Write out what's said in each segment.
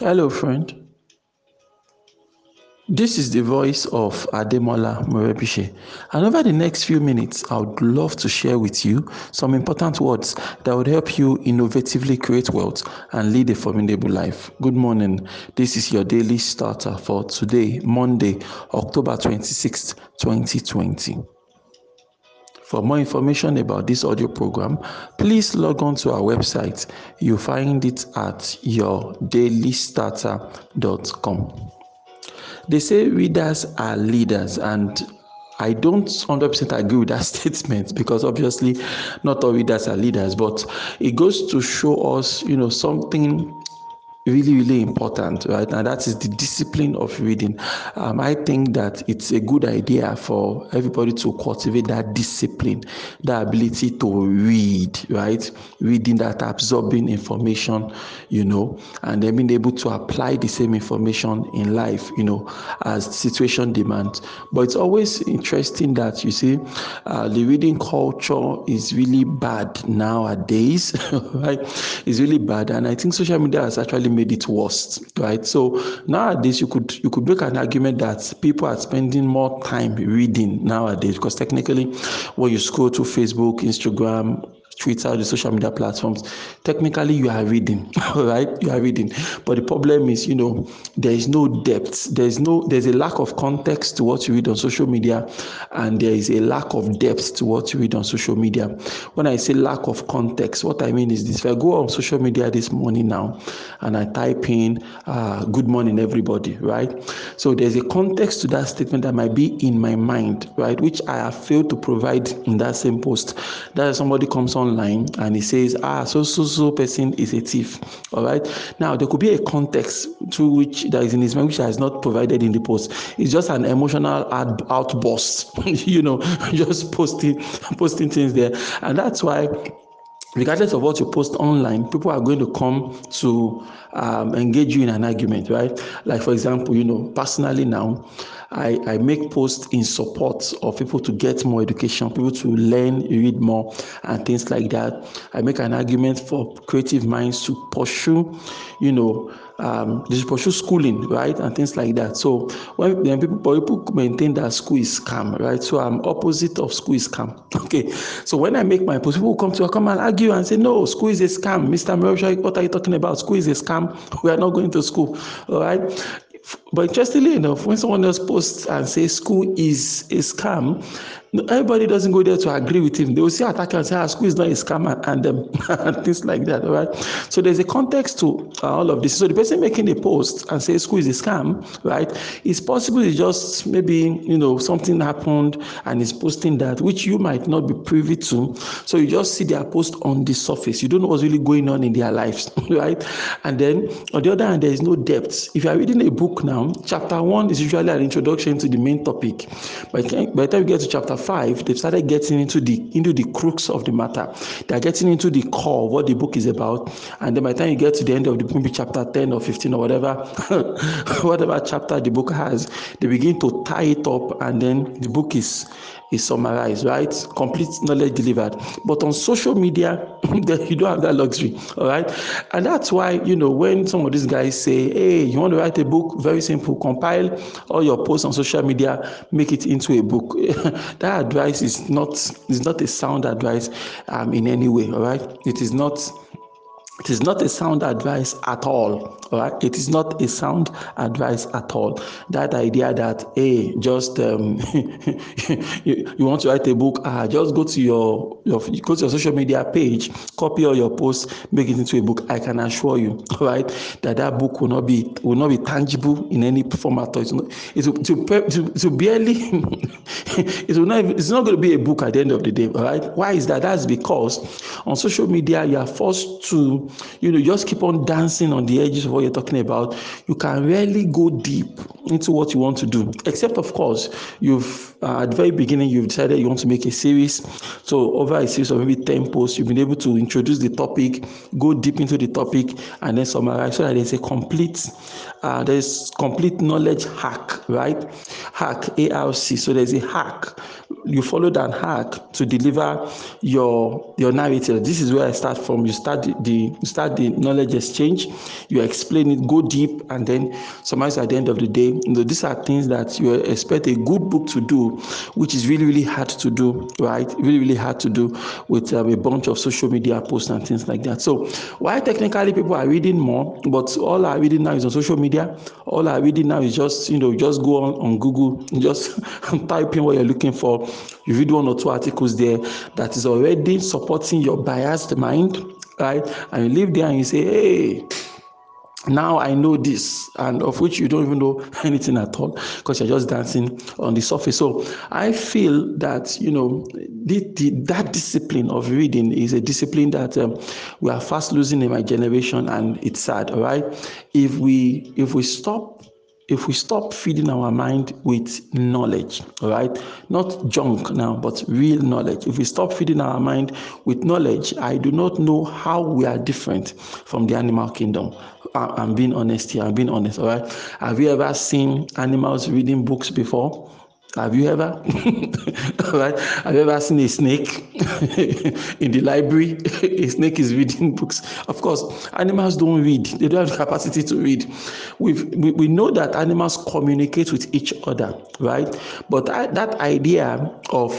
Hello, friend. This is the voice of Ademola Morebise. And over the next few minutes, I would love to share with you some important words that would help you innovatively create wealth and lead a formidable life. Good morning. This is your daily starter for today, Monday, October 26th, 2020. For more information about this audio program, please log on to our website. You'll find it at yourdailystarter.com. They say readers are leaders, and I don't 100% agree with that statement because obviously not all readers are leaders, but it goes to show us, you know, something really really important right? And that is the discipline of reading. Um, i think that it's a good idea for everybody to cultivate that discipline that ability to read right? Reading that absorbing information you know and then being able to apply the same information in life you know as situation demands. But it's always interesting that you see uh, the reading culture is really bad nowadays right? It's really bad. And i think social media has actually made it worse, right? So nowadays you could you could make an argument that people are spending more time reading nowadays because technically when you scroll to Facebook, Instagram, Twitter, the social media platforms, technically you are reading, right? You are reading. But the problem is, you know, there is no depth. There's no there's a lack of context to what you read on social media, and there is a lack of depth to what you read on social media. When I say lack of context, what I mean is this: if I go on social media this morning now and I type in uh, good morning everybody, right? So there's a context to that statement that might be in my mind, right? Which I have failed to provide in that same post. That somebody comes on online and he says, ah, so so so person is a thief. All right. Now there could be a context to which that is in his mind which has not provided in the post. It's just an emotional ad- outburst, you know, just posting posting things there, and that's why regardless of what you post online, people are going to come to um, engage you in an argument, right? Like, for example, you know, personally now, I, I make posts in support of people to get more education, people to learn, read more, and things like that. I make an argument for creative minds to pursue, you know, um, they should pursue schooling, right, and things like that. So when, when people, people maintain that school is scam, right? So I'm opposite of school is scam. Okay. So when I make my post, people come to come and argue and say, no, school is a scam. Mr. Murray, what are you talking about? School is a scam. We are not going to school. All right. But interestingly enough, when someone else posts and says school is a scam, everybody doesn't go there to agree with him. They will see attack and say, ah, school is not a scam and, um, and things like that. All right. So there's a context to uh, all of this. So the person making a post and says school is a scam, right? It's possible it's just maybe, you know, something happened and is posting that, which you might not be privy to. So you just see their post on the surface. You don't know what's really going on in their lives, right? And then on the other hand, there is no depth. If you are reading a book now, chapter one is usually an introduction to the main topic. By, by the time you get to chapter five, they've started getting into the into the crux of the matter. They're getting into the core of what the book is about. And then by the time you get to the end of the maybe chapter 10 or 15 or whatever, whatever chapter the book has, they begin to tie it up and then the book is is summarized, right? Complete knowledge delivered. But on social media, you don't have that luxury, all right? And that's why, you know, when some of these guys say, hey, you want to write a book, very simple, compile all your posts on social media, make it into a book. that advice is not is not a sound advice um, in any way, all right? It is not it is not a sound advice at all. All right? It is not a sound advice at all. That idea that, hey, just um, you, you want to write a book, uh, just go to your, your go to your social media page, copy all your posts, make it into a book. I can assure you, right, that that book will not be will not be tangible in any format. It will, it will, will, it will barely it will not it's not going to be a book at the end of the day. All right? Why is that? That's because on social media you are forced to you know just keep on dancing on the edges of what you're talking about. You can rarely go deep into what you want to do except of course you've uh, at the very beginning you've decided you want to make a series so over a series of maybe 10 posts you've been able to introduce the topic go deep into the topic and then summarize so that there's a complete uh, there's complete knowledge hack, right? Hack, ARC. So there's a hack. You follow that hack to deliver your your narrative. This is where I start from. You start the, the start the knowledge exchange. You explain it, go deep, and then summarize at the end of the day, these are things that you expect a good book to do, which is really really hard to do, right? Really really hard to do with um, a bunch of social media posts and things like that. So why technically people are reading more, but all are reading now is on social media. All are reading now is just you know just go on on Google, just type in what you're looking for. You read one or two articles there that is already supporting your biased mind, right? And you live there and you say, hey now I know this, and of which you don't even know anything at all because you're just dancing on the surface. So I feel that you know the, the, that discipline of reading is a discipline that um, we are fast losing in my generation, and it's sad. All right, if we if we stop if we stop feeding our mind with knowledge, all right, not junk now, but real knowledge, if we stop feeding our mind with knowledge, I do not know how we are different from the animal kingdom. I'm being honest here, I'm being honest, all right. Have you ever seen animals reading books before? Have you ever? right? Have you ever seen a snake in the library? a snake is reading books. Of course, animals don't read. They don't have the capacity to read. We've, we we know that animals communicate with each other, right? But that, that idea of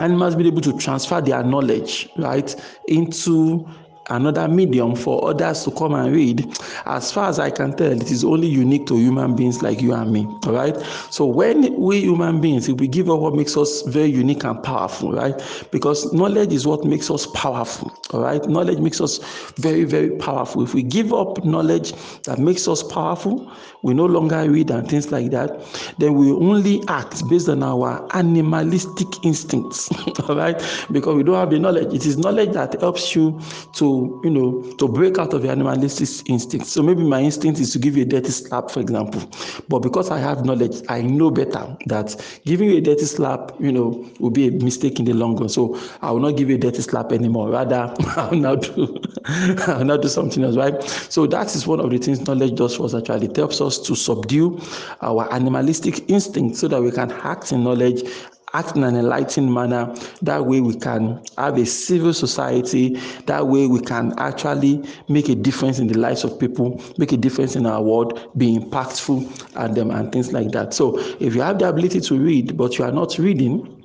animals being able to transfer their knowledge, right, into another medium for others to come and read. As far as i can tell it is only unique to human beings like you and me all right? So when we human beings if we give up what makes us very unique and powerful right? Because knowledge is what makes us powerful all right? Knowledge makes us very very powerful. If we give up knowledge that makes us powerful we no longer read and things like that then we only act based on our animalistic instincts all right? Because we don't have the knowledge. It is knowledge that helps you to you know to break out of your animalistic instinct. So maybe my instinct is to give you a dirty slap for example. But because i have knowledge i know better that giving you a dirty slap you know will be a mistake in the long run. So i will not give you a dirty slap anymore. Rather i will now do i will now do something else right? So that is one of the things knowledge does for us actually. It helps us to subdue our animalistic instinct so that we can act in knowledge act in an enlightened manner. That way, we can have a civil society. That way, we can actually make a difference in the lives of people, make a difference in our world, be impactful, and them and things like that. So, if you have the ability to read, but you are not reading,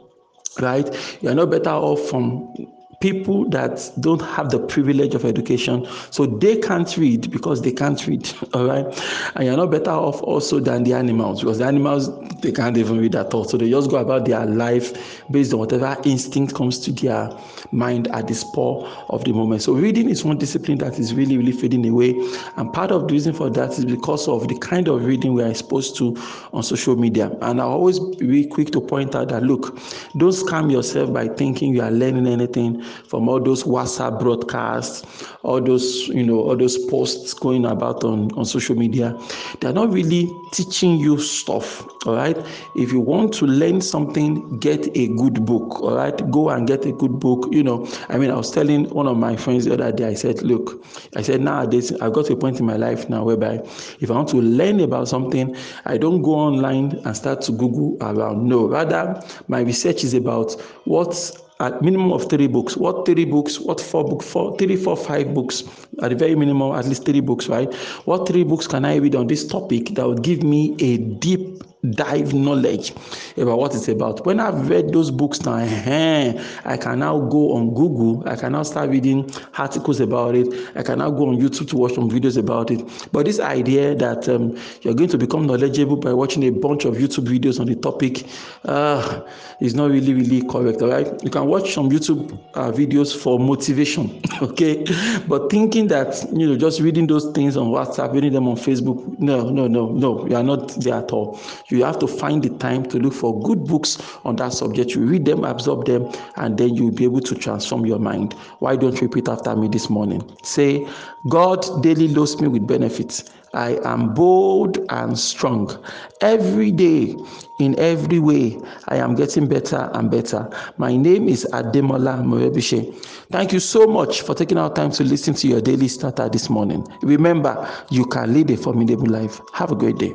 right, you are not better off from people that don't have the privilege of education so they can't read because they can't read all right? And you're not better off also than the animals because the animals they can't even read at all. So they just go about their life based on whatever instinct comes to their mind at the spur of the moment. So reading is one discipline that is really really fading away. And part of the reason for that is because of the kind of reading we are exposed to on social media. And i always be quick to point out that look don't scam yourself by thinking you are learning anything from all those WhatsApp broadcasts, all those, you know, all those posts going about on, on social media. They're not really teaching you stuff. All right. If you want to learn something, get a good book. All right. Go and get a good book. You know, I mean, I was telling one of my friends the other day, I said, look, I said, nowadays I've got to a point in my life now whereby if I want to learn about something, I don't go online and start to Google around. No, rather my research is about what's at minimum of three books. What three books? What four books? Four, three, four, five books. At the very minimum, at least three books, right? What three books can I read on this topic that would give me a deep dive knowledge about what it's about. When I've read those books now, I can now go on Google, I can now start reading articles about it, I can now go on YouTube to watch some videos about it. But this idea that um, you're going to become knowledgeable by watching a bunch of YouTube videos on the topic uh, is not really, really correct. All right, you can watch some YouTube uh, videos for motivation, okay? But thinking that you know just reading those things on WhatsApp, reading them on Facebook, no, no, no, no, you are not there at all. You have to find the time to look for good books on that subject. You read them, absorb them, and then you'll be able to transform your mind. Why don't you repeat after me this morning? Say, God daily loads me with benefits. I am bold and strong. Every day, in every way, I am getting better and better. My name is Ademola Morebise. Thank you so much for taking our time to listen to your daily starter this morning. Remember, you can lead a formidable life. Have a great day.